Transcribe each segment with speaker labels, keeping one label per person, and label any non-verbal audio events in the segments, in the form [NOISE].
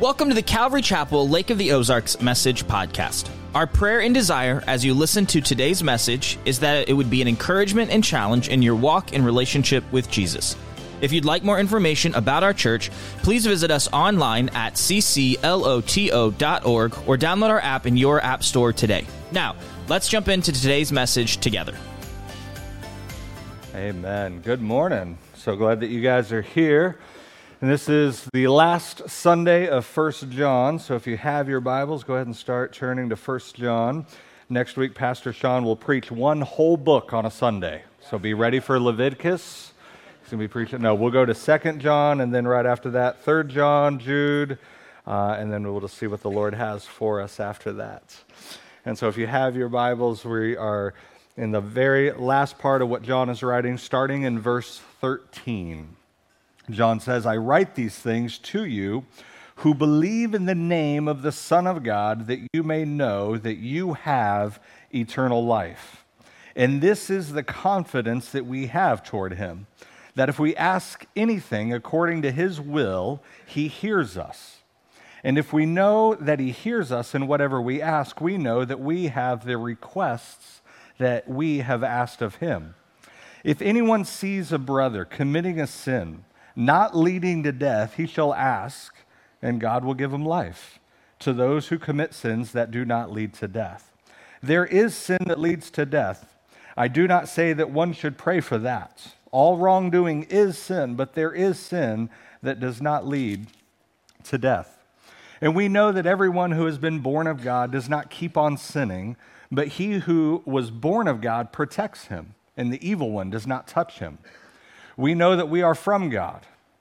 Speaker 1: Welcome to the Calvary Chapel Lake of the Ozarks Message Podcast. Our prayer and desire as you listen to today's message is that it would be an encouragement and challenge in your walk in relationship with Jesus. If you'd like more information about our church, please visit us online at ccloto.org or download our app in your app store today. Now, let's jump into today's message together.
Speaker 2: Amen. Good morning. So glad that you guys are here. And this is the last Sunday of First John. So if you have your Bibles, go ahead and start turning to First John. Next week, Pastor Sean will preach one whole book on a Sunday. So be ready for Leviticus. He's going to be preaching. No, we'll go to Second John, and then right after that, Third John, Jude, uh, and then we'll just see what the Lord has for us after that. And so if you have your Bibles, we are in the very last part of what John is writing, starting in verse 13. John says, I write these things to you who believe in the name of the Son of God, that you may know that you have eternal life. And this is the confidence that we have toward him, that if we ask anything according to his will, he hears us. And if we know that he hears us in whatever we ask, we know that we have the requests that we have asked of him. If anyone sees a brother committing a sin, not leading to death, he shall ask, and God will give him life to those who commit sins that do not lead to death. There is sin that leads to death. I do not say that one should pray for that. All wrongdoing is sin, but there is sin that does not lead to death. And we know that everyone who has been born of God does not keep on sinning, but he who was born of God protects him, and the evil one does not touch him. We know that we are from God,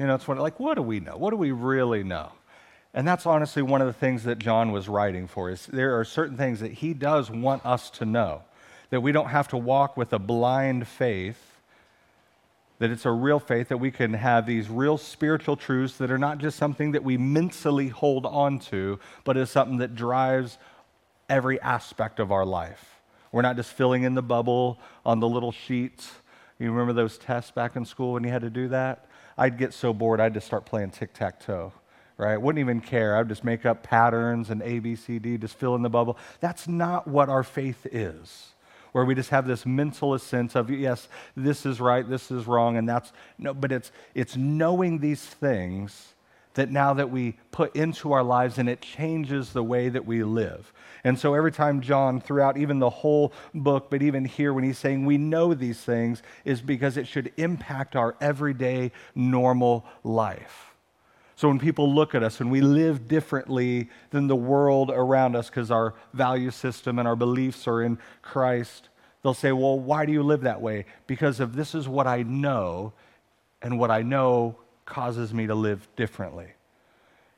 Speaker 2: You know, it's what, like, what do we know? What do we really know? And that's honestly one of the things that John was writing for is there are certain things that he does want us to know. That we don't have to walk with a blind faith, that it's a real faith, that we can have these real spiritual truths that are not just something that we mentally hold on to, but is something that drives every aspect of our life. We're not just filling in the bubble on the little sheets. You remember those tests back in school when you had to do that? I'd get so bored, I'd just start playing tic tac toe, right? Wouldn't even care. I'd just make up patterns and A, B, C, D, just fill in the bubble. That's not what our faith is, where we just have this mental sense of, yes, this is right, this is wrong, and that's, no, but it's, it's knowing these things that now that we put into our lives and it changes the way that we live. And so every time John, throughout even the whole book, but even here when he's saying we know these things, is because it should impact our everyday, normal life. So when people look at us and we live differently than the world around us because our value system and our beliefs are in Christ, they'll say, Well, why do you live that way? Because of this is what I know, and what I know causes me to live differently.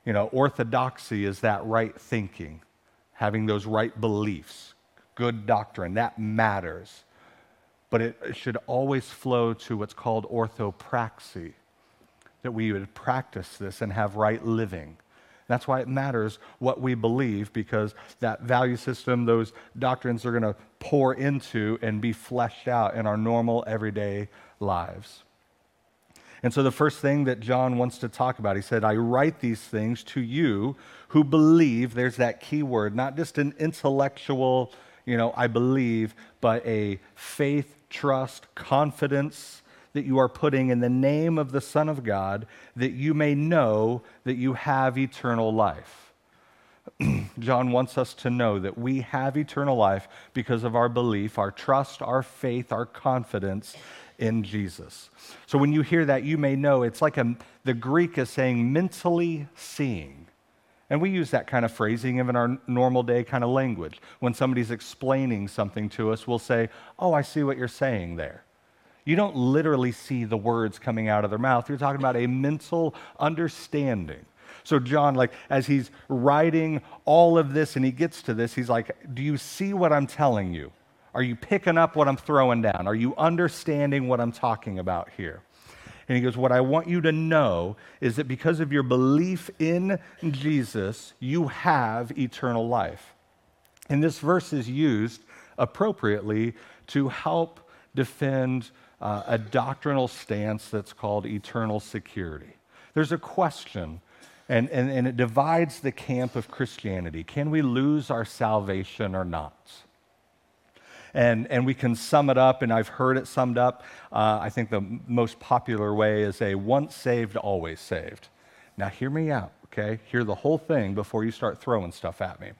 Speaker 2: You know, orthodoxy is that right thinking having those right beliefs, good doctrine, that matters. But it, it should always flow to what's called orthopraxy, that we would practice this and have right living. That's why it matters what we believe, because that value system, those doctrines are going to pour into and be fleshed out in our normal, everyday lives. And so, the first thing that John wants to talk about, he said, I write these things to you who believe. There's that key word, not just an intellectual, you know, I believe, but a faith, trust, confidence that you are putting in the name of the Son of God, that you may know that you have eternal life. [CLEARS THROAT] John wants us to know that we have eternal life because of our belief, our trust, our faith, our confidence in Jesus. So when you hear that, you may know it's like a, the Greek is saying mentally seeing. And we use that kind of phrasing in our normal day kind of language. When somebody's explaining something to us, we'll say, Oh, I see what you're saying there. You don't literally see the words coming out of their mouth. You're talking about a mental understanding. So, John, like, as he's writing all of this and he gets to this, he's like, Do you see what I'm telling you? Are you picking up what I'm throwing down? Are you understanding what I'm talking about here? And he goes, What I want you to know is that because of your belief in Jesus, you have eternal life. And this verse is used appropriately to help defend uh, a doctrinal stance that's called eternal security. There's a question, and, and, and it divides the camp of Christianity. Can we lose our salvation or not? And, and we can sum it up, and I've heard it summed up. Uh, I think the most popular way is a once saved, always saved. Now, hear me out, okay? Hear the whole thing before you start throwing stuff at me.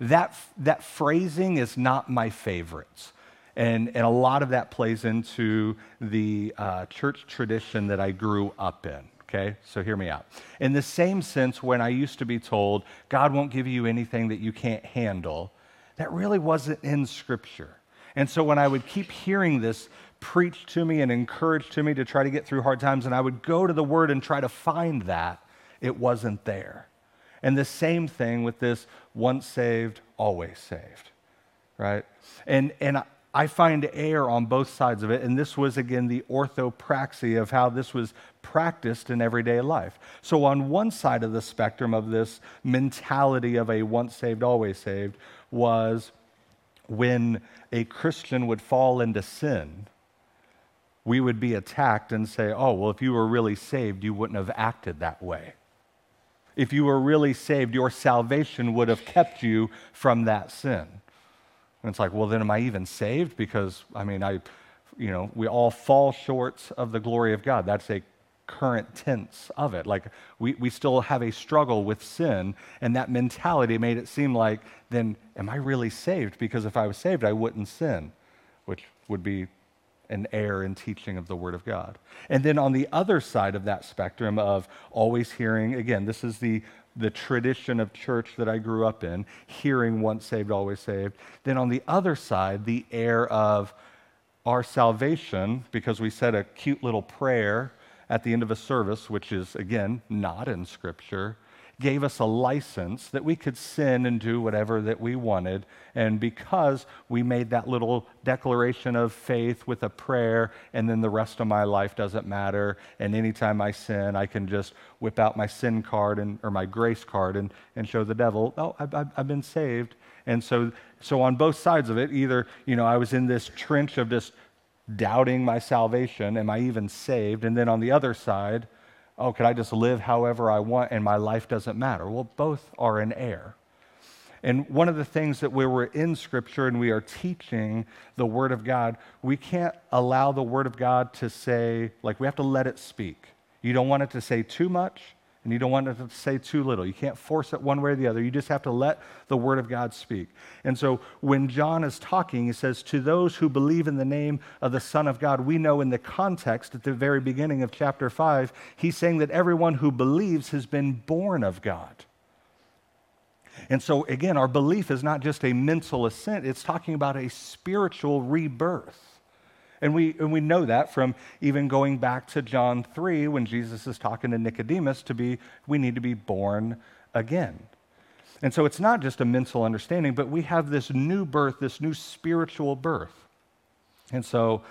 Speaker 2: That, that phrasing is not my favorites. And, and a lot of that plays into the uh, church tradition that I grew up in. Okay, so hear me out. In the same sense, when I used to be told, God won't give you anything that you can't handle, that really wasn't in Scripture. And so when I would keep hearing this preached to me and encouraged to me to try to get through hard times, and I would go to the Word and try to find that, it wasn't there. And the same thing with this once saved, always saved, right? And, and I find error on both sides of it. And this was, again, the orthopraxy of how this was practiced in everyday life. So, on one side of the spectrum of this mentality of a once saved, always saved was when a Christian would fall into sin, we would be attacked and say, oh, well, if you were really saved, you wouldn't have acted that way. If you were really saved, your salvation would have kept you from that sin. And it's like, well, then am I even saved? Because, I mean, I, you know, we all fall short of the glory of God. That's a current tense of it. Like, we, we still have a struggle with sin, and that mentality made it seem like, then am I really saved? Because if I was saved, I wouldn't sin, which would be an error in teaching of the Word of God. And then on the other side of that spectrum of always hearing, again, this is the the tradition of church that I grew up in, hearing once saved, always saved. Then on the other side, the air of our salvation, because we said a cute little prayer at the end of a service, which is, again, not in Scripture, gave us a license that we could sin and do whatever that we wanted. And because we made that little declaration of faith with a prayer, and then the rest of my life doesn't matter, and anytime I sin, I can just whip out my sin card and, or my grace card and, and show the devil, oh, I've, I've been saved. And so, so on both sides of it, either, you know, I was in this trench of just doubting my salvation, am I even saved? And then on the other side, oh, can I just live however I want and my life doesn't matter? Well, both are in error. And one of the things that we were in Scripture and we are teaching the Word of God, we can't allow the Word of God to say, like, we have to let it speak. You don't want it to say too much, and you don't want to say too little. You can't force it one way or the other. You just have to let the Word of God speak. And so when John is talking, he says, To those who believe in the name of the Son of God, we know in the context at the very beginning of chapter 5, he's saying that everyone who believes has been born of God. And so, again, our belief is not just a mental assent, it's talking about a spiritual rebirth. And we, and we know that from even going back to John 3 when Jesus is talking to Nicodemus to be, we need to be born again. And so it's not just a mental understanding, but we have this new birth, this new spiritual birth. And so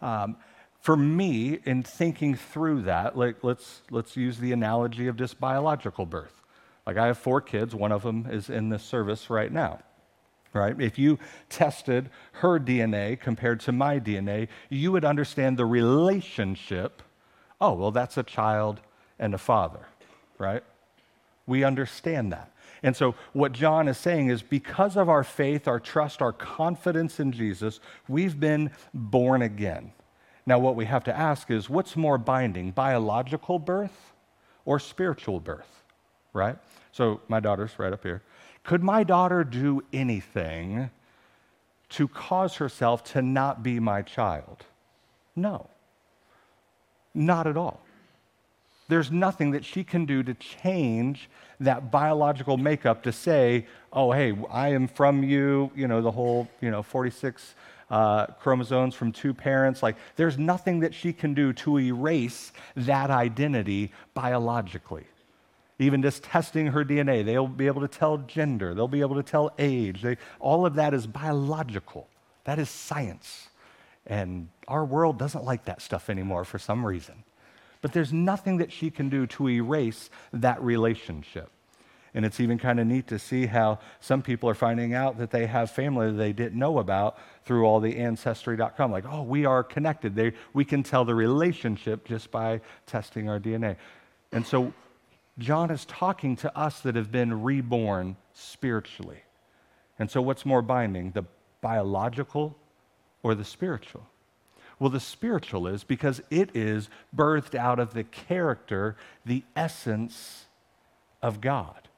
Speaker 2: um, for me, in thinking through that, like, let's, let's use the analogy of just biological birth. Like I have four kids, one of them is in this service right now right? If you tested her DNA compared to my DNA, you would understand the relationship. Oh, well, that's a child and a father, right? We understand that. And so, what John is saying is because of our faith, our trust, our confidence in Jesus, we've been born again. Now, what we have to ask is what's more binding, biological birth or spiritual birth, right? So, my daughter's right up here. Could my daughter do anything to cause herself to not be my child? No, not at all. There's nothing that she can do to change that biological makeup to say, oh, hey, I am from you, you know, the whole, you know, 46 uh, chromosomes from two parents. Like, there's nothing that she can do to erase that identity biologically. Even just testing her DNA. They'll be able to tell gender, they'll be able to tell age. They, all of that is biological, that is science. And our world doesn't like that stuff anymore for some reason. But there's nothing that she can do to erase that relationship. And it's even kind of neat to see how some people are finding out that they have family that they didn't know about through all the ancestry.com. Like, oh, we are connected. They, we can tell the relationship just by testing our DNA. And so John is talking to us that have been reborn spiritually. And so, what's more binding, the biological or the spiritual? Well, the spiritual is because it is birthed out of the character, the essence of God.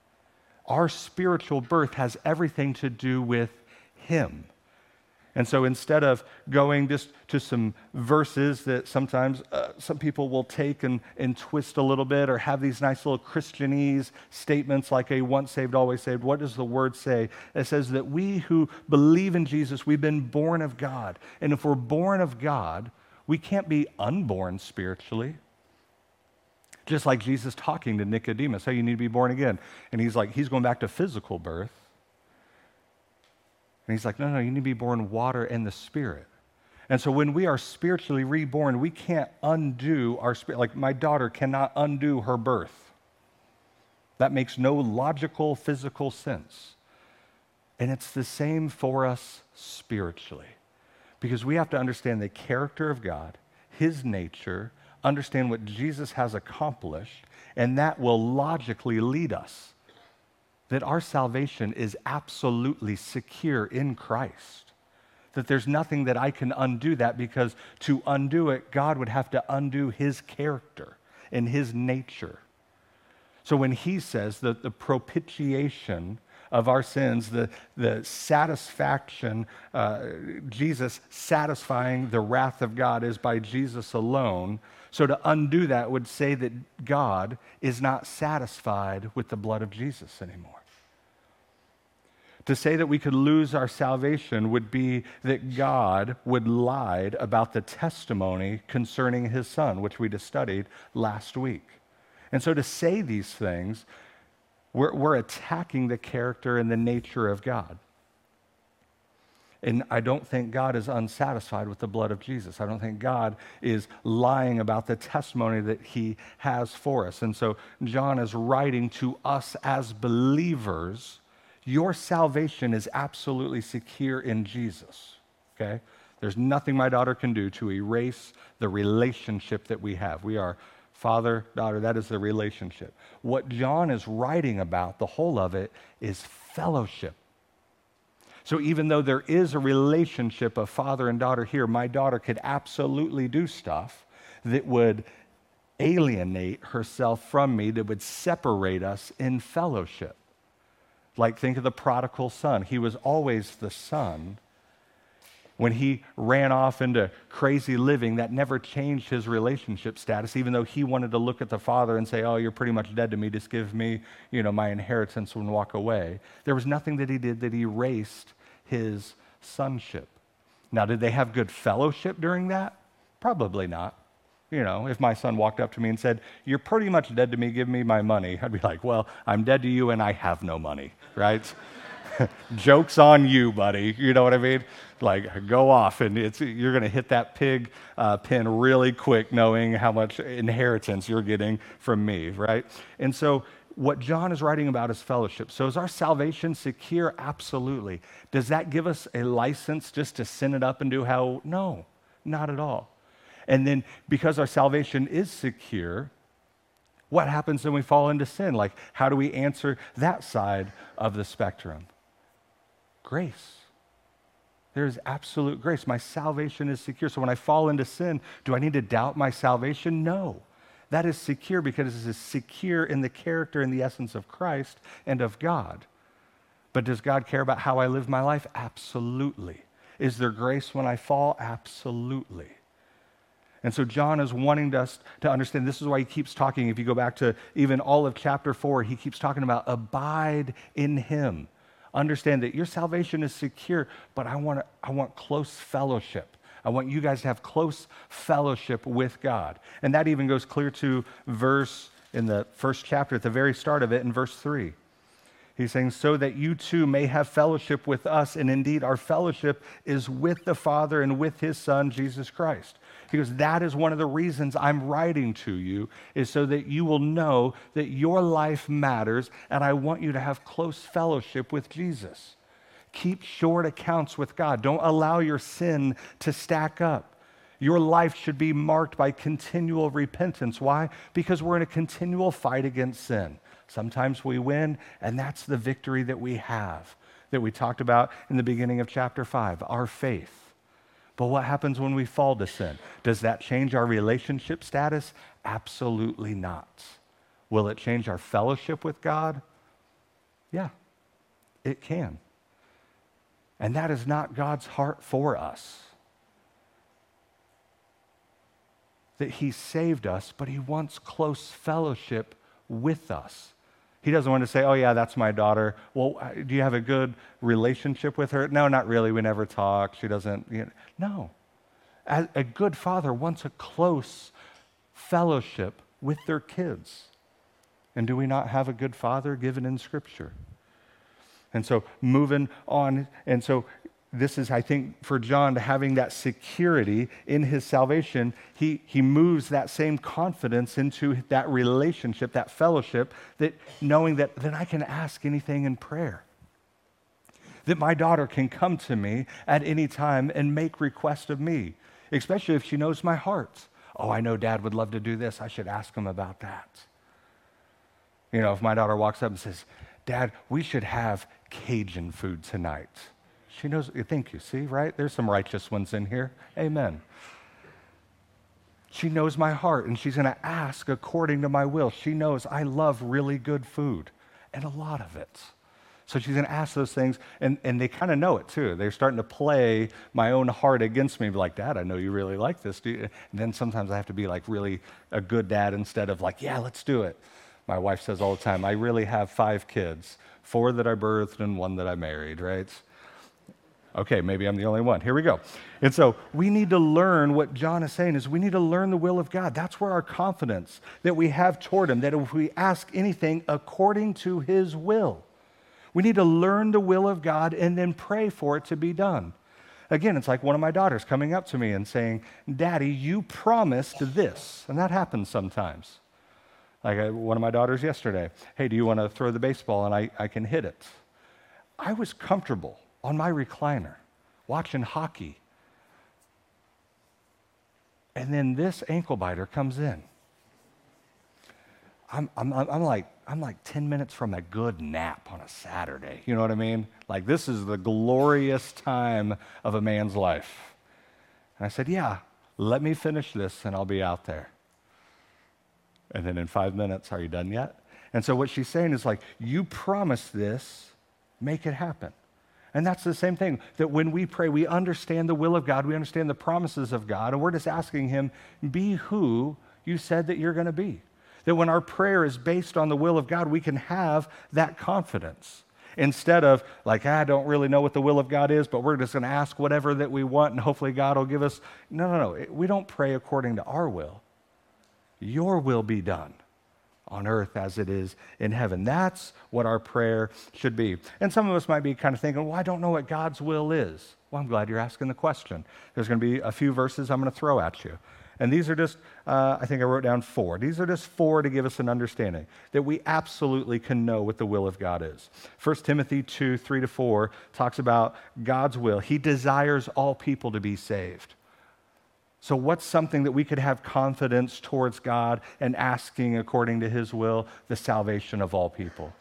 Speaker 2: Our spiritual birth has everything to do with Him. And so instead of going just to some verses that sometimes uh, some people will take and, and twist a little bit or have these nice little Christianese statements like a once saved, always saved, what does the word say? It says that we who believe in Jesus, we've been born of God. And if we're born of God, we can't be unborn spiritually. Just like Jesus talking to Nicodemus, hey, you need to be born again. And he's like, he's going back to physical birth. And he's like, no, no, you need to be born water and the Spirit. And so when we are spiritually reborn, we can't undo our spirit. Like my daughter cannot undo her birth. That makes no logical, physical sense. And it's the same for us spiritually. Because we have to understand the character of God, His nature, understand what Jesus has accomplished, and that will logically lead us that our salvation is absolutely secure in Christ. That there's nothing that I can undo that because to undo it, God would have to undo his character and his nature. So when he says that the propitiation of our sins, the, the satisfaction, uh, Jesus satisfying the wrath of God is by Jesus alone. So to undo that would say that God is not satisfied with the blood of Jesus anymore. To say that we could lose our salvation would be that God would lied about the testimony concerning his son, which we just studied last week. And so to say these things, we're, we're attacking the character and the nature of God. And I don't think God is unsatisfied with the blood of Jesus. I don't think God is lying about the testimony that he has for us. And so John is writing to us as believers your salvation is absolutely secure in Jesus, okay? There's nothing my daughter can do to erase the relationship that we have. We are father, daughter, that is the relationship. What John is writing about, the whole of it, is fellowship. So even though there is a relationship of father and daughter here, my daughter could absolutely do stuff that would alienate herself from me, that would separate us in fellowship. Like, think of the prodigal son. He was always the son. When he ran off into crazy living, that never changed his relationship status, even though he wanted to look at the father and say, Oh, you're pretty much dead to me. Just give me, you know, my inheritance and walk away. There was nothing that he did that erased his sonship. Now, did they have good fellowship during that? Probably not. You know, if my son walked up to me and said, You're pretty much dead to me, give me my money, I'd be like, Well, I'm dead to you and I have no money, right? [LAUGHS] Joke's on you, buddy. You know what I mean? Like, go off, and it's, you're going to hit that pig uh, pin really quick, knowing how much inheritance you're getting from me, right? And so, what John is writing about is fellowship. So, is our salvation secure? Absolutely. Does that give us a license just to sin it up and do how? No, not at all. And then because our salvation is secure, what happens when we fall into sin? Like, how do we answer that side of the spectrum? Grace. There is absolute grace. My salvation is secure. So when I fall into sin, do I need to doubt my salvation? No. That is secure because it is secure in the character and the essence of Christ and of God. But does God care about how I live my life? Absolutely. Is there grace when I fall? Absolutely. And so John is wanting us to understand this is why he keeps talking. If you go back to even all of chapter four, he keeps talking about abide in him. Understand that your salvation is secure, but I want, I want close fellowship. I want you guys to have close fellowship with God. And that even goes clear to verse in the first chapter, at the very start of it, in verse 3. He's saying, so that you too may have fellowship with us. And indeed, our fellowship is with the Father and with his Son, Jesus Christ. He goes, that is one of the reasons I'm writing to you, is so that you will know that your life matters, and I want you to have close fellowship with Jesus. Keep short accounts with God. Don't allow your sin to stack up. Your life should be marked by continual repentance. Why? Because we're in a continual fight against sin. Sometimes we win, and that's the victory that we have that we talked about in the beginning of chapter 5 our faith. But what happens when we fall to sin? Does that change our relationship status? Absolutely not. Will it change our fellowship with God? Yeah, it can. And that is not God's heart for us. That He saved us, but He wants close fellowship with us. He doesn't want to say, oh, yeah, that's my daughter. Well, uh, do you have a good relationship with her? No, not really. We never talk. She doesn't. You know. No. A, a good father wants a close fellowship with their kids. And do we not have a good father given in Scripture? And so, moving on, and so this is, I think, for John to having that security in his salvation, he, he moves that same confidence into that relationship, that fellowship, that knowing that then I can ask anything in prayer. That my daughter can come to me at any time and make request of me, especially if she knows my heart. Oh, I know dad would love to do this. I should ask him about that. You know, if my daughter walks up and says, Dad, we should have Cajun food tonight she knows, you thank you. See, right? There's some righteous ones in here. Amen. She knows my heart and she's going to ask according to my will. She knows I love really good food and a lot of it. So she's going to ask those things, and, and they kind of know it too. They're starting to play my own heart against me, like, Dad, I know you really like this. And then sometimes I have to be like really a good dad instead of like, yeah, let's do it. My wife says all the time, I really have five kids four that I birthed and one that I married, right? Okay, maybe I'm the only one. Here we go. And so we need to learn what John is saying is we need to learn the will of God. That's where our confidence that we have toward him, that if we ask anything according to his will, we need to learn the will of God and then pray for it to be done. Again, it's like one of my daughters coming up to me and saying, Daddy, you promised this. And that happens sometimes. Like uh, one of my daughters yesterday, hey, do you want to throw the baseball and I, I can hit it? I was comfortable on my recliner watching hockey. And then this ankle biter comes in. I'm, I'm, I'm, like, I'm like 10 minutes from a good nap on a Saturday. You know what I mean? Like, this is the glorious time of a man's life. And I said, Yeah, let me finish this and I'll be out there. And then in five minutes, are you done yet? And so what she's saying is like, You promised this, make it happen. And that's the same thing that when we pray, we understand the will of God, we understand the promises of God, and we're just asking Him, be who you said that you're going to be. That when our prayer is based on the will of God, we can have that confidence. Instead of, like, ah, I don't really know what the will of God is, but we're just going to ask whatever that we want and hopefully God will give us. No, no, no. We don't pray according to our will. Your will be done on earth as it is in heaven. That's what our prayer should be. And some of us might be kind of thinking, well, I don't know what God's will is. Well, I'm glad you're asking the question. There's going to be a few verses I'm going to throw at you. And these are just, uh, I think I wrote down four. These are just four to give us an understanding that we absolutely can know what the will of God is. 1 Timothy 2 3 to 4 talks about God's will. He desires all people to be saved. So, what's something that we could have confidence towards God and asking according to His will? The salvation of all people.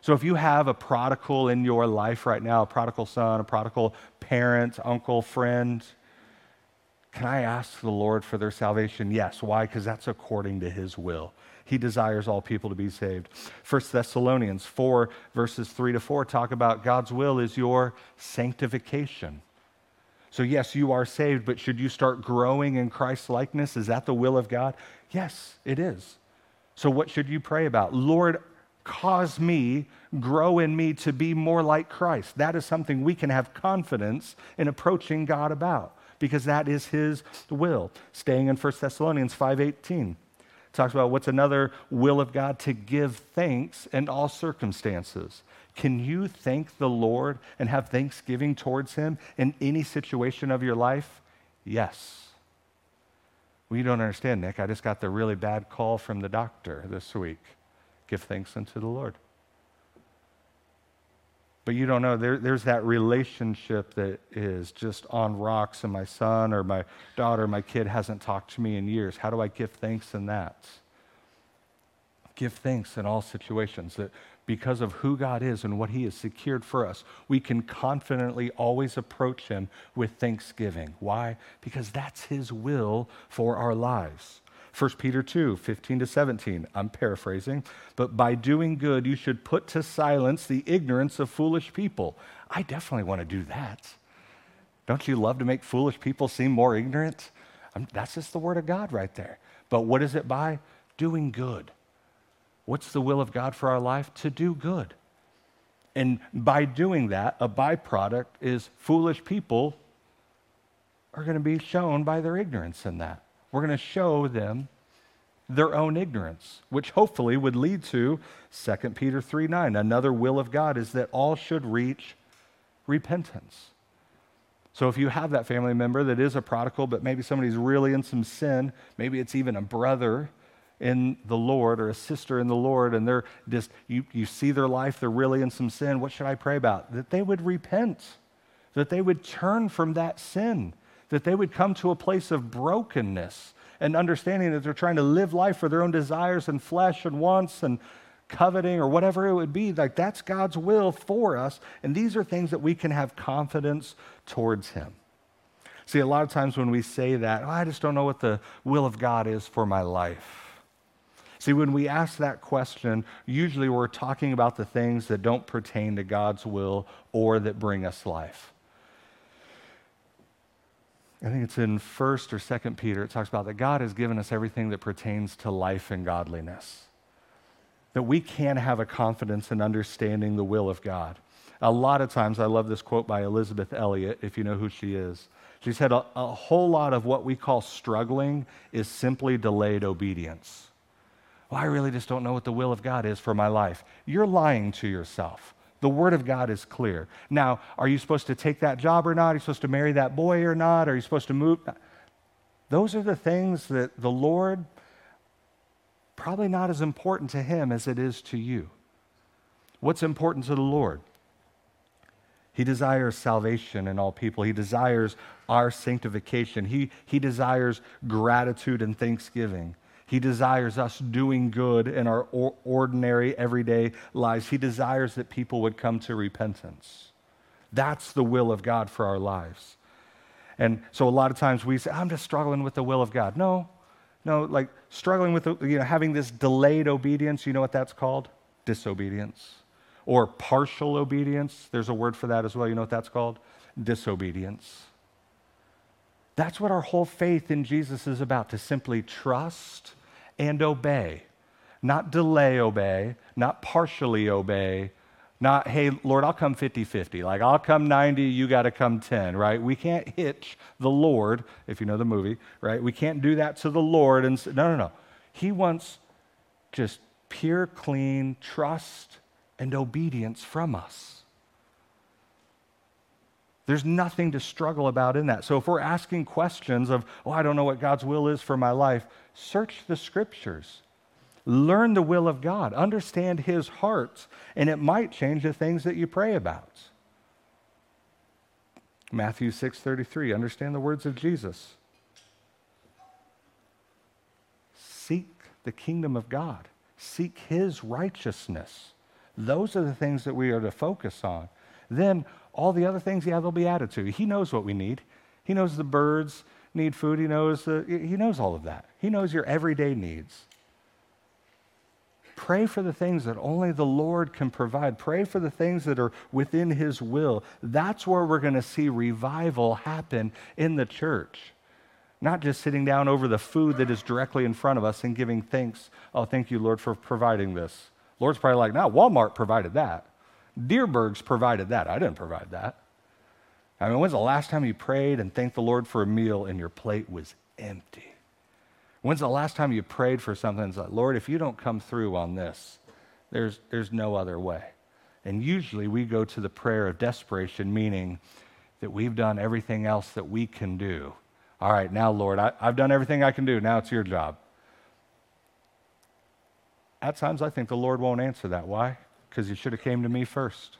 Speaker 2: So, if you have a prodigal in your life right now, a prodigal son, a prodigal parent, uncle, friend, can I ask the Lord for their salvation? Yes. Why? Because that's according to His will. He desires all people to be saved. 1 Thessalonians 4, verses 3 to 4 talk about God's will is your sanctification. So, yes, you are saved, but should you start growing in Christ's likeness? Is that the will of God? Yes, it is. So, what should you pray about? Lord, cause me, grow in me to be more like Christ. That is something we can have confidence in approaching God about because that is his will. Staying in 1 Thessalonians 5:18 talks about what's another will of God to give thanks in all circumstances. Can you thank the Lord and have thanksgiving towards Him in any situation of your life? Yes. Well, you don't understand, Nick. I just got the really bad call from the doctor this week. Give thanks unto the Lord. But you don't know, there, there's that relationship that is just on rocks, and my son or my daughter, my kid hasn't talked to me in years. How do I give thanks in that? Give thanks in all situations that because of who God is and what He has secured for us, we can confidently always approach Him with thanksgiving. Why? Because that's His will for our lives. 1 Peter 2, 15 to 17. I'm paraphrasing. But by doing good, you should put to silence the ignorance of foolish people. I definitely want to do that. Don't you love to make foolish people seem more ignorant? I'm, that's just the word of God right there. But what is it by? Doing good. What's the will of God for our life? To do good. And by doing that, a byproduct is foolish people are going to be shown by their ignorance in that. We're going to show them their own ignorance, which hopefully would lead to 2 Peter 3 9. Another will of God is that all should reach repentance. So if you have that family member that is a prodigal, but maybe somebody's really in some sin, maybe it's even a brother in the Lord or a sister in the Lord, and they're just, you, you see their life, they're really in some sin, what should I pray about? That they would repent, that they would turn from that sin that they would come to a place of brokenness and understanding that they're trying to live life for their own desires and flesh and wants and coveting or whatever it would be. Like that's God's will for us. And these are things that we can have confidence towards Him. See, a lot of times when we say that, oh, I just don't know what the will of God is for my life. See, when we ask that question, usually we're talking about the things that don't pertain to God's will or that bring us life. I think it's in 1st or 2nd Peter, it talks about that God has given us everything that pertains to life and godliness. That we can have a confidence in understanding the will of God. A lot of times, I love this quote by Elisabeth Elliot, if you know who she is. She said, a, a whole lot of what we call struggling is simply delayed obedience. Well, I really just don't know what the will of God is for my life. You're lying to yourself. The Word of God is clear. Now, are you supposed to take that job or not? Are you supposed to marry that boy or not? Are you supposed to move? Those are the things that the Lord, probably not as important to Him as it is to you. What's important to the Lord? He desires salvation in all people. He desires our sanctification. He, he desires gratitude and thanksgiving. He desires us doing good in our ordinary, everyday lives. He desires that people would come to repentance. That's the will of God for our lives. And so a lot of times we say, I'm just struggling with the will of God. No, no, like struggling with, you know, having this delayed obedience, you know what that's called? Disobedience. Or partial obedience. There's a word for that as well. You know what that's called? Disobedience. That's what our whole faith in Jesus is about to simply trust and obey. Not delay obey, not partially obey, not, hey, Lord, I'll come 50 50. Like, I'll come 90, you got to come 10, right? We can't hitch the Lord, if you know the movie, right? We can't do that to the Lord. And no, no, no. He wants just pure, clean trust and obedience from us. There's nothing to struggle about in that. So if we're asking questions of, oh, I don't know what God's will is for my life, search the scriptures. Learn the will of God. Understand his heart, and it might change the things that you pray about. Matthew 6:33, understand the words of Jesus. Seek the kingdom of God. Seek his righteousness. Those are the things that we are to focus on. Then all the other things, yeah, they'll be added to. He knows what we need. He knows the birds need food. He knows, uh, he knows all of that. He knows your everyday needs. Pray for the things that only the Lord can provide. Pray for the things that are within His will. That's where we're going to see revival happen in the church. Not just sitting down over the food that is directly in front of us and giving thanks. Oh, thank you, Lord, for providing this. Lord's probably like, now Walmart provided that. Dierberg's provided that. I didn't provide that. I mean, when's the last time you prayed and thanked the Lord for a meal and your plate was empty? When's the last time you prayed for something and said, Lord, if you don't come through on this, there's, there's no other way? And usually we go to the prayer of desperation, meaning that we've done everything else that we can do. All right, now, Lord, I, I've done everything I can do. Now it's your job. At times, I think the Lord won't answer that. Why? Because you should have came to me first.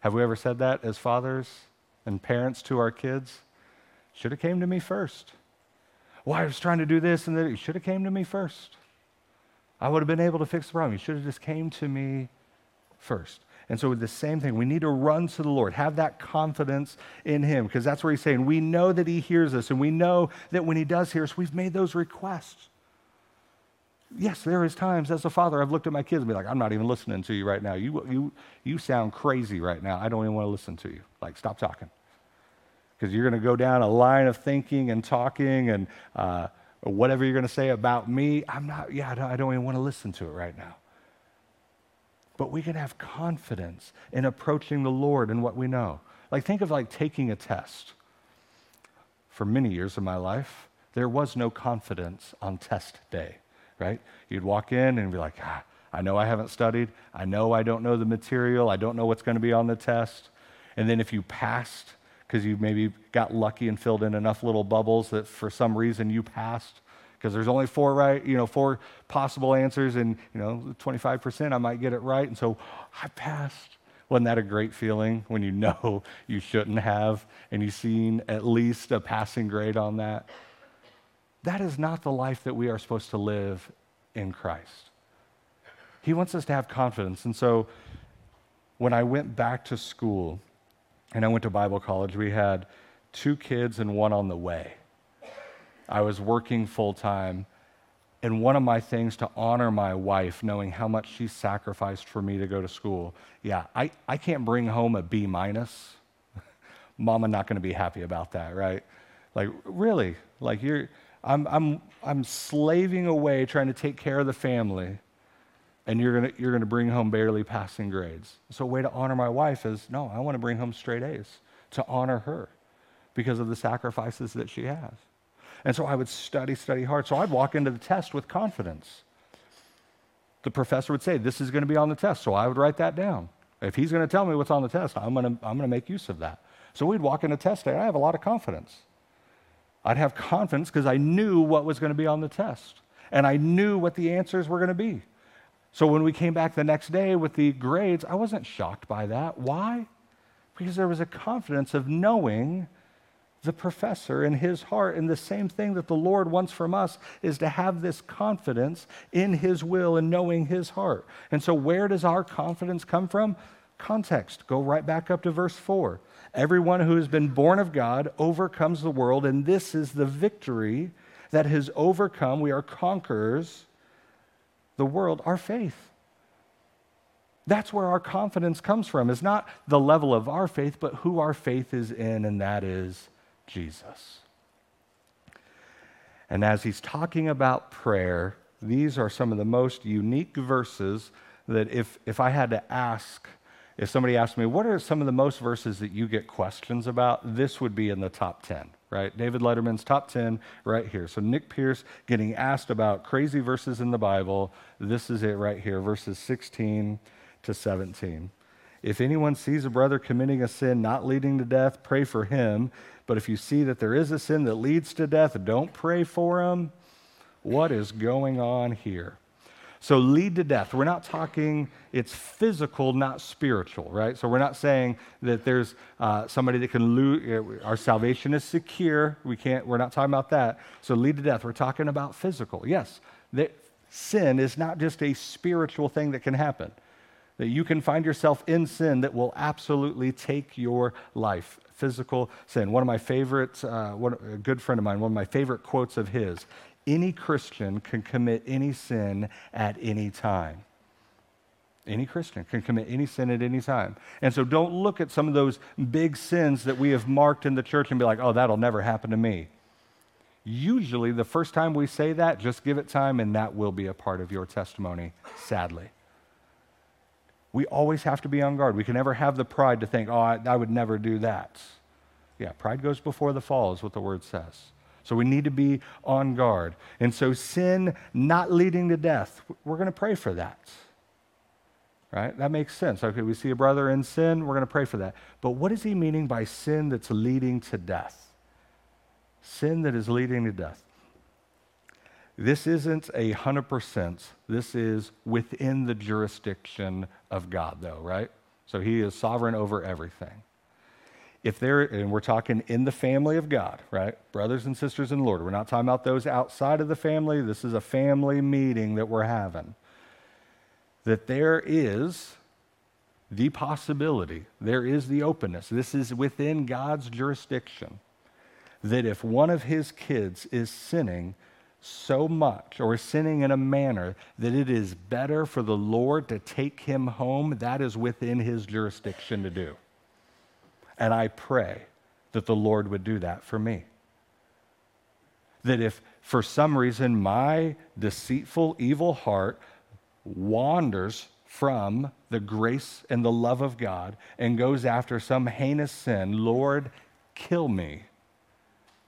Speaker 2: Have we ever said that as fathers and parents to our kids? Should have came to me first. Well, I was trying to do this and that. You should have came to me first. I would have been able to fix the problem. You should have just came to me first. And so, with the same thing, we need to run to the Lord, have that confidence in Him, because that's where He's saying we know that He hears us, and we know that when He does hear us, we've made those requests. Yes, there is times as a father I've looked at my kids and be like, I'm not even listening to you right now. You, you, you sound crazy right now. I don't even want to listen to you. Like, stop talking. Because you're going to go down a line of thinking and talking and uh, whatever you're going to say about me. I'm not, yeah, I don't, I don't even want to listen to it right now. But we can have confidence in approaching the Lord and what we know. Like, think of like taking a test. For many years of my life, there was no confidence on test day right? You'd walk in and be like, ah, I know I haven't studied. I know I don't know the material. I don't know what's going to be on the test. And then if you passed, because you maybe got lucky and filled in enough little bubbles that for some reason you passed, because there's only four right, you know, four possible answers, and you know, 25% I might get it right, and so I passed. Wasn't that a great feeling when you [LAUGHS] know you shouldn't have, and you've seen at least a passing grade on that? That is not the life that we are supposed to live in Christ. He wants us to have confidence. And so when I went back to school and I went to Bible college, we had two kids and one on the way. I was working full time. And one of my things to honor my wife, knowing how much she sacrificed for me to go to school, yeah, I, I can't bring home a B minus. [LAUGHS] Mama not going to be happy about that, right? Like, really? Like, you're, I'm, I'm, I'm slaving away trying to take care of the family, and you're going you're gonna bring home barely passing grades. So, a way to honor my wife is no, I want to bring home straight A's to honor her because of the sacrifices that she has. And so I would study, study hard. So I'd walk into the test with confidence. The professor would say, This is going to be on the test. So I would write that down. If he's going to tell me what's on the test, I'm going to, I'm going to make use of that. So we'd walk into test day. I have a lot of confidence. I'd have confidence because I knew what was going to be on the test and I knew what the answers were going to be. So when we came back the next day with the grades, I wasn't shocked by that. Why? Because there was a confidence of knowing the professor in his heart. And the same thing that the Lord wants from us is to have this confidence in his will and knowing his heart. And so, where does our confidence come from? Context. Go right back up to verse 4. Everyone who has been born of God overcomes the world, and this is the victory that has overcome. We are conquerors. The world, our faith. That's where our confidence comes from, is not the level of our faith, but who our faith is in, and that is Jesus. And as he's talking about prayer, these are some of the most unique verses that if, if I had to ask if somebody asked me, what are some of the most verses that you get questions about? This would be in the top 10, right? David Letterman's top 10 right here. So Nick Pierce getting asked about crazy verses in the Bible. This is it right here, verses 16 to 17. If anyone sees a brother committing a sin not leading to death, pray for him. But if you see that there is a sin that leads to death, don't pray for him. What is going on here? So, lead to death. We're not talking, it's physical, not spiritual, right? So, we're not saying that there's uh, somebody that can lose, our salvation is secure. We can't, we're not talking about that. So, lead to death. We're talking about physical. Yes, that sin is not just a spiritual thing that can happen, that you can find yourself in sin that will absolutely take your life. Physical sin. One of my favorite, uh, one, a good friend of mine, one of my favorite quotes of his any Christian can commit any sin at any time. Any Christian can commit any sin at any time. And so don't look at some of those big sins that we have marked in the church and be like, oh, that'll never happen to me. Usually, the first time we say that, just give it time and that will be a part of your testimony, sadly. We always have to be on guard. We can never have the pride to think, oh, I, I would never do that. Yeah, pride goes before the fall, is what the word says. So we need to be on guard. And so, sin not leading to death, we're going to pray for that. Right? That makes sense. Okay, we see a brother in sin, we're going to pray for that. But what is he meaning by sin that's leading to death? Sin that is leading to death. This isn't a 100%. This is within the jurisdiction of God, though, right? So he is sovereign over everything if they're, and we're talking in the family of God, right? Brothers and sisters in the Lord. We're not talking about those outside of the family. This is a family meeting that we're having. That there is the possibility, there is the openness. This is within God's jurisdiction. That if one of his kids is sinning so much or sinning in a manner that it is better for the Lord to take him home, that is within his jurisdiction to do. And I pray that the Lord would do that for me. That if for some reason my deceitful, evil heart wanders from the grace and the love of God and goes after some heinous sin, Lord, kill me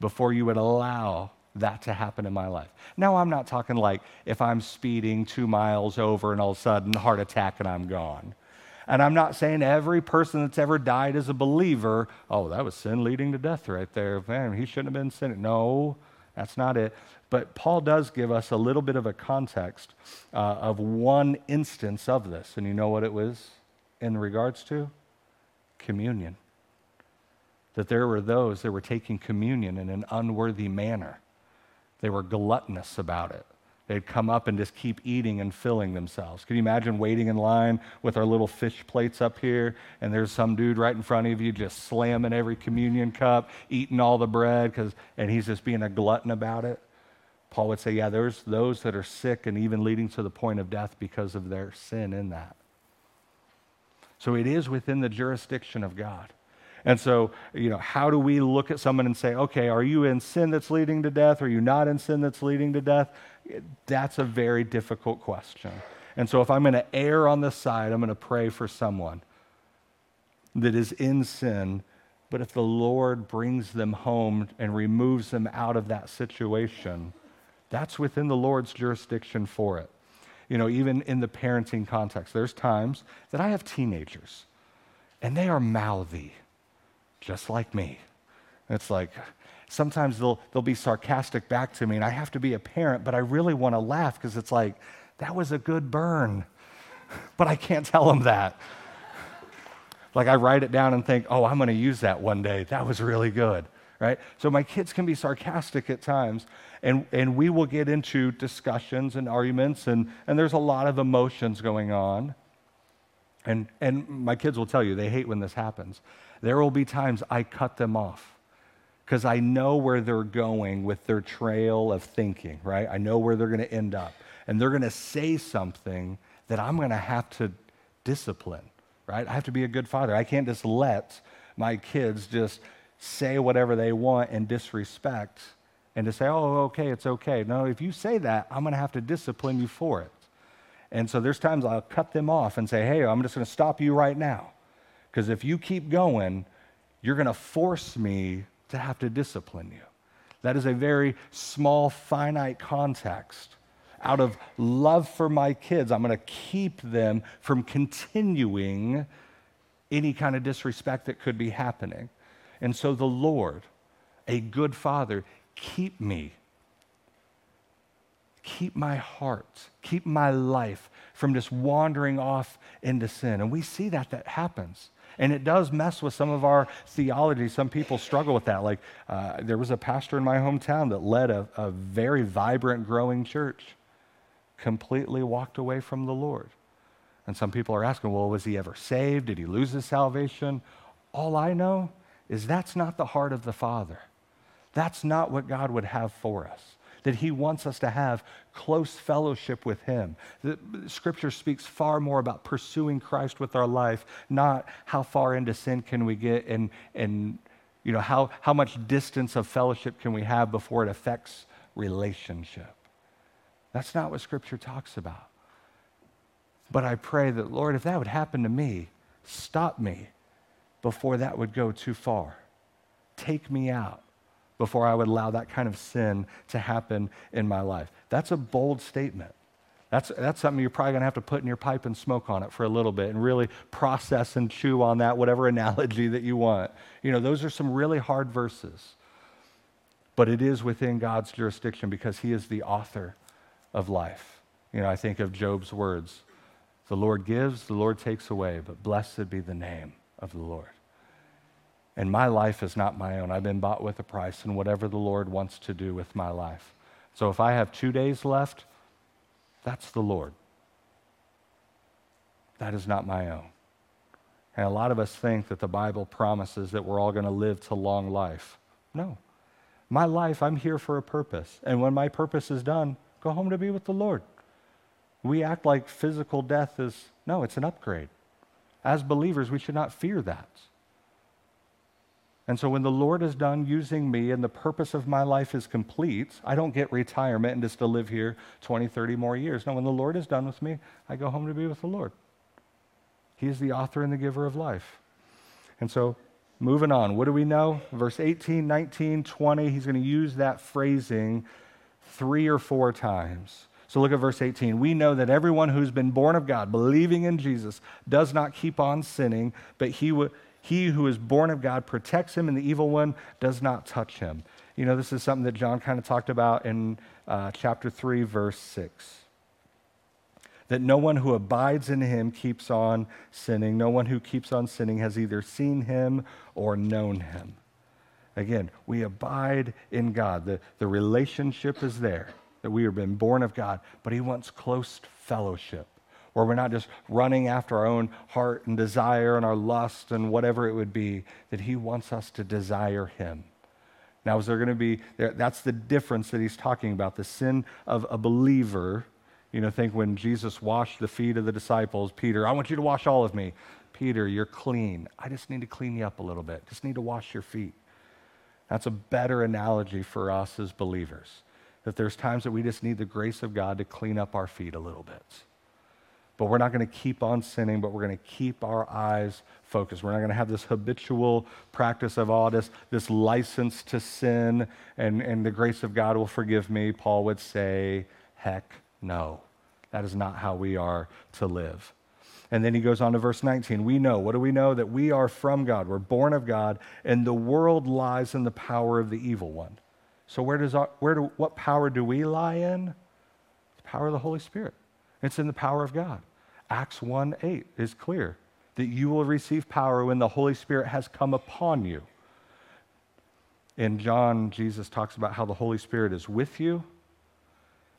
Speaker 2: before you would allow that to happen in my life. Now, I'm not talking like if I'm speeding two miles over and all of a sudden heart attack and I'm gone. And I'm not saying every person that's ever died as a believer, oh, that was sin leading to death right there. Man, he shouldn't have been sinning. No, that's not it. But Paul does give us a little bit of a context uh, of one instance of this. And you know what it was in regards to? Communion. That there were those that were taking communion in an unworthy manner, they were gluttonous about it. They'd come up and just keep eating and filling themselves. Can you imagine waiting in line with our little fish plates up here, and there's some dude right in front of you just slamming every communion cup, eating all the bread, cause, and he's just being a glutton about it? Paul would say, yeah, there's those that are sick and even leading to the point of death because of their sin in that. So it is within the jurisdiction of God. And so, you know, how do we look at someone and say, okay, are you in sin that's leading to death? Are you not in sin that's leading to death? That's a very difficult question. And so, if I'm going to err on this side, I'm going to pray for someone that is in sin. But if the Lord brings them home and removes them out of that situation, that's within the Lord's jurisdiction for it. You know, even in the parenting context, there's times that I have teenagers and they are mouthy just like me. It's like sometimes they'll, they'll be sarcastic back to me, and I have to be a parent, but I really want to laugh because it's like, that was a good burn. [LAUGHS] But I can't tell them that. Like I write it down and think, oh, I'm going to use that one day. That was really good, right? So my kids can be sarcastic at times, and, and we will get into discussions and arguments, and, and there's a lot of emotions going on. And, and my kids will tell you they hate when this happens. There will be times I cut them off because I know where they're going with their trail of thinking, right? I know where they're going to end up. And they're going to say something that I'm going to have to discipline, right? I have to be a good father. I can't just let my kids just say whatever they want and disrespect and to say, oh, okay, it's okay. No, if you say that, I'm going to have to discipline you for it. And so there's times I'll cut them off and say, hey, I'm just going to stop you right now. Because if you keep going, you're going to force me to have to discipline you. That is a very small, finite context. Out of love for my kids, I'm going to keep them from continuing any kind of disrespect that could be happening. And so the Lord, a good father, keep me. Keep my heart, keep my life from just wandering off into sin. And we see that that happens. And it does mess with some of our theology. Some people struggle with that. Like, uh, there was a pastor in my hometown that led a, a very vibrant, growing church, completely walked away from the Lord. And some people are asking, well, was he ever saved? Did he lose his salvation? All I know is that's not the heart of the Father. That's not what God would have for us that He wants us to have close fellowship with Him. The scripture speaks far more about pursuing Christ with our life, not how far into sin can we get and, and you know, how, how much distance of fellowship can we have before it affects relationship. That's not what Scripture talks about. But I pray that, Lord, if that would happen to me, stop me before that would go too far. Take me out before I would allow that kind of sin to happen in my life. That's a bold statement. That's, that's something you're probably going to have to put in your pipe and smoke on it for a little bit and really process and chew on that, whatever [LAUGHS] analogy that you want. You know, those are some really hard verses. But it is within God's jurisdiction because He is the author of life. You know, I think of Job's words The Lord gives, the Lord takes away, but blessed be the name of the Lord. And my life is not my own. I've been bought with a price, and whatever the Lord wants to do with my life. So if I have two days left, that's the Lord. That is not my own. And a lot of us think that the Bible promises that we're all going to live to long life. No. My life, I'm here for a purpose. And when my purpose is done, go home to be with the Lord. We act like physical death is, no, it's an upgrade. As believers, we should not fear that. And so when the Lord is done using me and the purpose of my life is complete, I don't get retirement and just to live here 20, 30 more years. No, when the Lord is done with me, I go home to be with the Lord. He is the author and the giver of life. And so moving on, what do we know? Verse 18, 19, 20, he's going to use that phrasing three or four times. So look at verse 18. We know that everyone who's been born of God, believing in Jesus, does not keep on sinning, but he would he who is born of God protects him, and the evil one does not touch him. You know, this is something that John kind of talked about in uh, chapter 3, verse 6. That no one who abides in him keeps on sinning. No one who keeps on sinning has either seen him or known him. Again, we abide in God. The, the relationship is there, that we have been born of God, but he wants close fellowship where we're not just running after our own heart and desire and our lust and whatever it would be, that He wants us to desire Him. Now, is there going to be, that's the difference that He's talking about the sin of a believer. You know, think when Jesus washed the feet of the disciples, Peter, I want you to wash all of me. Peter, you're clean. I just need to clean you up a little bit. Just need to wash your feet. That's a better analogy for us as believers. That there's times that we just need the grace of God to clean up our feet a little bit. But we're not going to keep on sinning, but we're going to keep our eyes focused. We're not going to have this habitual practice of all this, this license to sin and, and the grace of God will forgive me. Paul would say, heck no. That is not how we are to live. And then he goes on to verse 19. We know, what do we know? That we are from God. We're born of God, and the world lies in the power of the evil one. So where does our, where do, what power do we lie in? The power of the Holy Spirit. It's in the power of God. Acts 1 8 is clear that you will receive power when the Holy Spirit has come upon you. In John, Jesus talks about how the Holy Spirit is with you,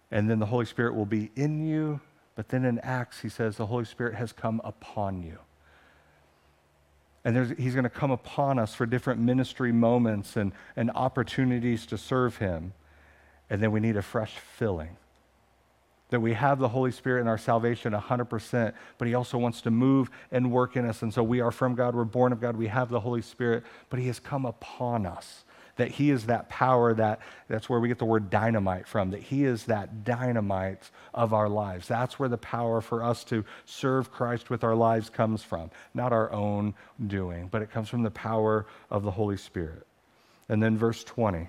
Speaker 2: and then the Holy Spirit will be in you. But then in Acts, he says the Holy Spirit has come upon you. And he's going to come upon us for different ministry moments and, and opportunities to serve him. And then we need a fresh filling that we have the Holy Spirit in our salvation 100%, but He also wants to move and work in us. And so we are from God, we're born of God, we have the Holy Spirit, but He has come upon us. That He is that power, that, that's where we get the word dynamite from, that He is that dynamite of our lives. That's where the power for us to serve Christ with our lives comes from. Not our own doing, but it comes from the power of the Holy Spirit. And then verse 20.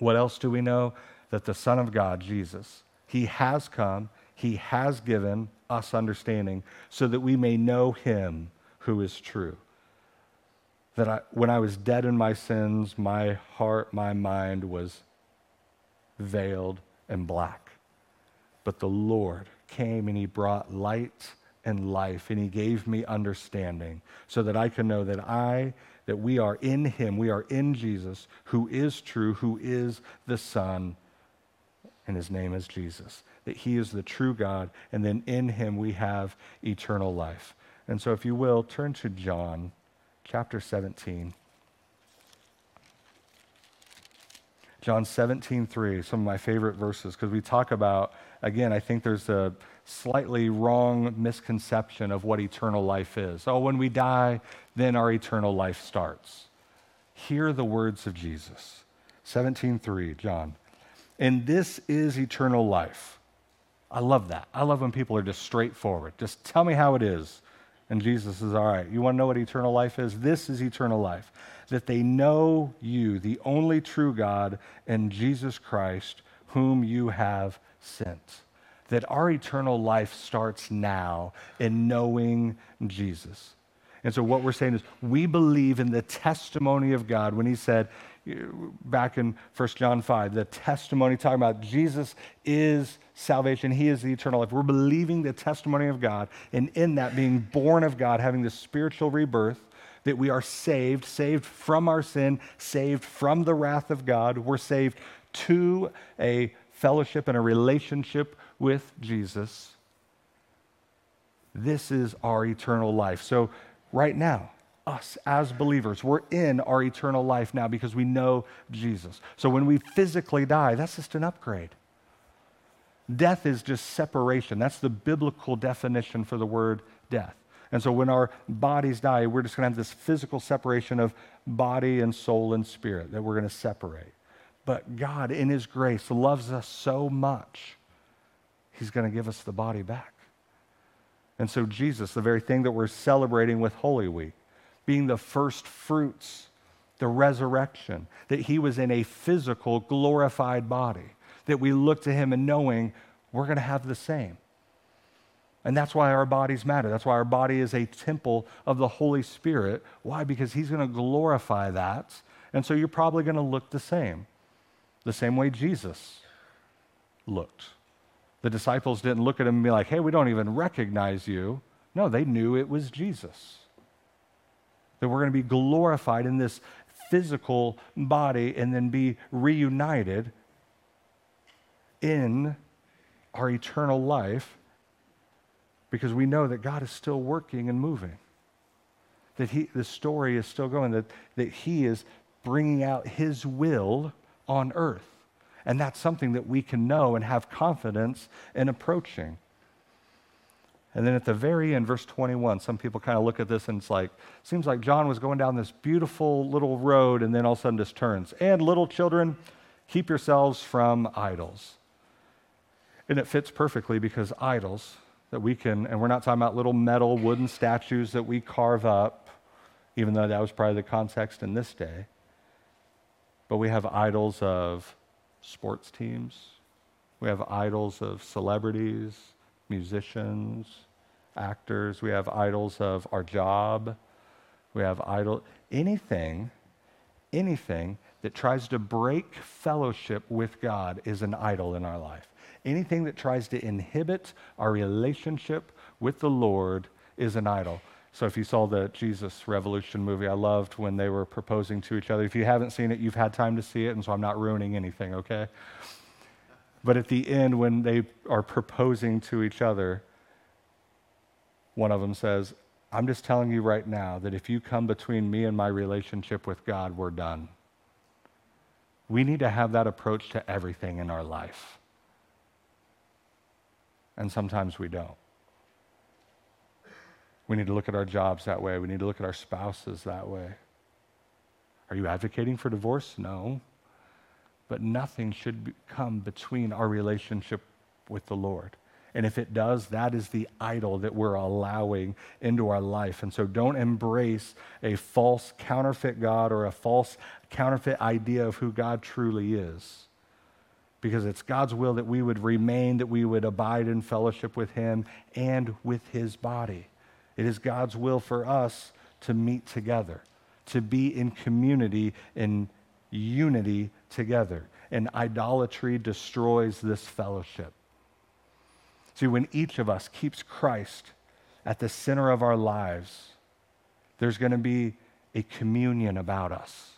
Speaker 2: What else do we know? That the Son of God, Jesus, he has come, He has given us understanding so that we may know Him who is true. That I, when I was dead in my sins, my heart, my mind was veiled and black. But the Lord came and He brought light and life, and He gave me understanding so that I can know that I, that we are in Him, we are in Jesus, who is true, who is the Son and his name is Jesus. That he is the true God, and then in him we have eternal life. And so, if you will, turn to John chapter 17. John 17, 3, some of my favorite verses, because we talk about, again, I think there's a slightly wrong misconception of what eternal life is. Oh, when we die, then our eternal life starts. Hear the words of Jesus. 17:3, John. And this is eternal life. I love that. I love when people are just straightforward. Just tell me how it is. And Jesus is all right. You want to know what eternal life is? This is eternal life that they know you, the only true God, and Jesus Christ, whom you have sent. That our eternal life starts now in knowing Jesus. And so, what we're saying is, we believe in the testimony of God when He said, back in 1 John 5, the testimony talking about Jesus is salvation, He is the eternal life. We're believing the testimony of God, and in that, being born of God, having the spiritual rebirth, that we are saved, saved from our sin, saved from the wrath of God. We're saved to a fellowship and a relationship with Jesus. This is our eternal life. So, right now, us as believers. We're in our eternal life now because we know Jesus. So when we physically die, that's just an upgrade. Death is just separation. That's the biblical definition for the word death. And so when our bodies die, we're just going to have this physical separation of body and soul and spirit that we're going to separate. But God, in His grace, loves us so much, He's going to give us the body back. And so, Jesus, the very thing that we're celebrating with Holy Week, being the first fruits, the resurrection, that he was in a physical, glorified body, that we look to him and knowing we're going to have the same. And that's why our bodies matter. That's why our body is a temple of the Holy Spirit. Why? Because he's going to glorify that. And so you're probably going to look the same, the same way Jesus looked. The disciples didn't look at him and be like, hey, we don't even recognize you. No, they knew it was Jesus that we're going to be glorified in this physical body and then be reunited in our eternal life because we know that God is still working and moving. That he, the story is still going, that, that He is bringing out His will on earth. And that's something that we can know and have confidence in approaching. And then at the very end, verse 21, some people kind of look at this and it's like, seems like John was going down this beautiful little road and then all of a sudden just turns. And little children, keep yourselves from idols. And it fits perfectly because idols that we can, and we're not talking about little metal wooden statues that we carve up, even though that was probably the context in this day. But we have idols of sports teams, we have idols of celebrities musicians, actors. We have idols of our job. We have idol anything, anything that tries to break fellowship with God is an idol in our life. Anything that tries to inhibit our relationship with the Lord is an idol. So if you saw the Jesus Revolution movie, I loved when they were proposing to each other. If you haven't seen it, you've had time to see it, and so I'm not ruining anything, okay? But at the end, when they are proposing to each other, one of them says, I'm just telling you right now that if you come between me and my relationship with God, we're done. We need to have that approach to everything in our life. And sometimes we don't. We need to look at our jobs that way. We need to look at our spouses that way. Are you advocating for divorce? No but nothing should come between our relationship with the Lord. And if it does, that is the idol that we're allowing into our life. And so don't embrace a false counterfeit God or a false counterfeit idea of who God truly is. Because it's God's will that we would remain, that we would abide in fellowship with Him and with His body. It is God's will for us to meet together, to be in community, in unity together. And idolatry destroys this fellowship. See, when each of us keeps Christ at the center of our lives, there's going to be a communion about us.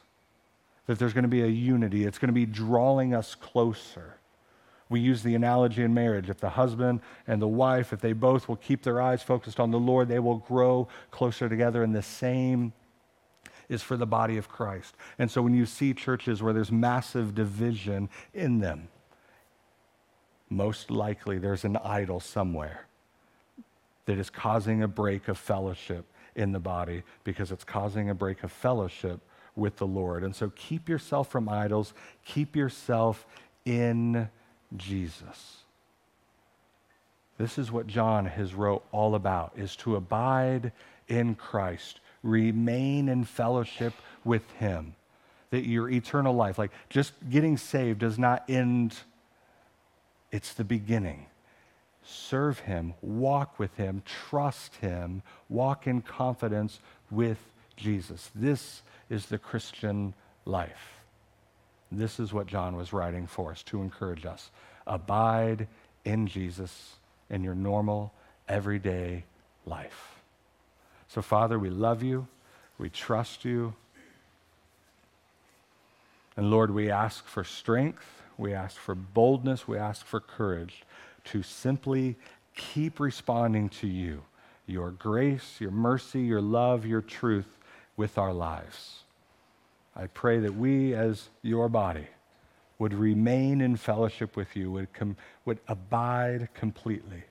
Speaker 2: That there's going to be a unity. It's going to be drawing us closer. We use the analogy in marriage. If the husband and the wife, if they both will keep their eyes focused on the Lord, they will grow closer together in the same is for the body of Christ. And so when you see churches where there's massive division in them, most likely there's an idol somewhere that is causing a break of fellowship in the body because it's causing a break of fellowship with the Lord. And so keep yourself from idols, keep yourself in Jesus. This is what John has wrote all about is to abide in Christ, remain in fellowship with him. That your eternal life, like just getting saved does not end it's the beginning. Serve him, walk with him, trust him, walk in confidence with Jesus. This is the Christian life. This is what John was writing for us to encourage us. Abide in Jesus in your normal, everyday life. So, Father, we love you. We trust you. And Lord, we ask for strength. We ask for boldness. We ask for courage to simply keep responding to you, your grace, your mercy, your love, your truth with our lives. I pray that we, as your body, would remain in fellowship with you, would, com- would abide completely.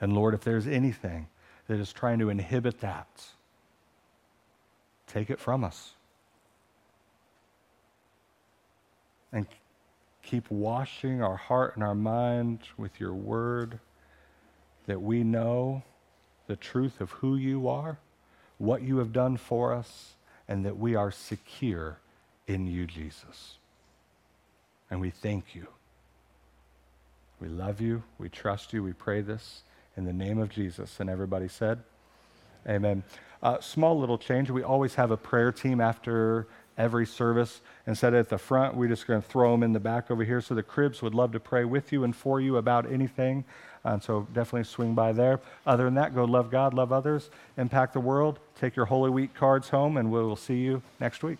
Speaker 2: And Lord, if there's anything that is trying to inhibit that, take it from us. And keep washing our heart and our mind with your word that we know the truth of who you are, what you have done for us, and that we are secure in you, Jesus. And we thank you. We love you. We trust you. We pray this in the name of Jesus. And everybody said, Amen. Uh, small little change. We always have a prayer team after every service. Instead of at the front, we're just going to throw them in the back over here. So the cribs would love to pray with you and for you about anything. And so definitely swing by there. Other than that, go love God, love others, impact the world, take your Holy Week cards home, and we will see you next week.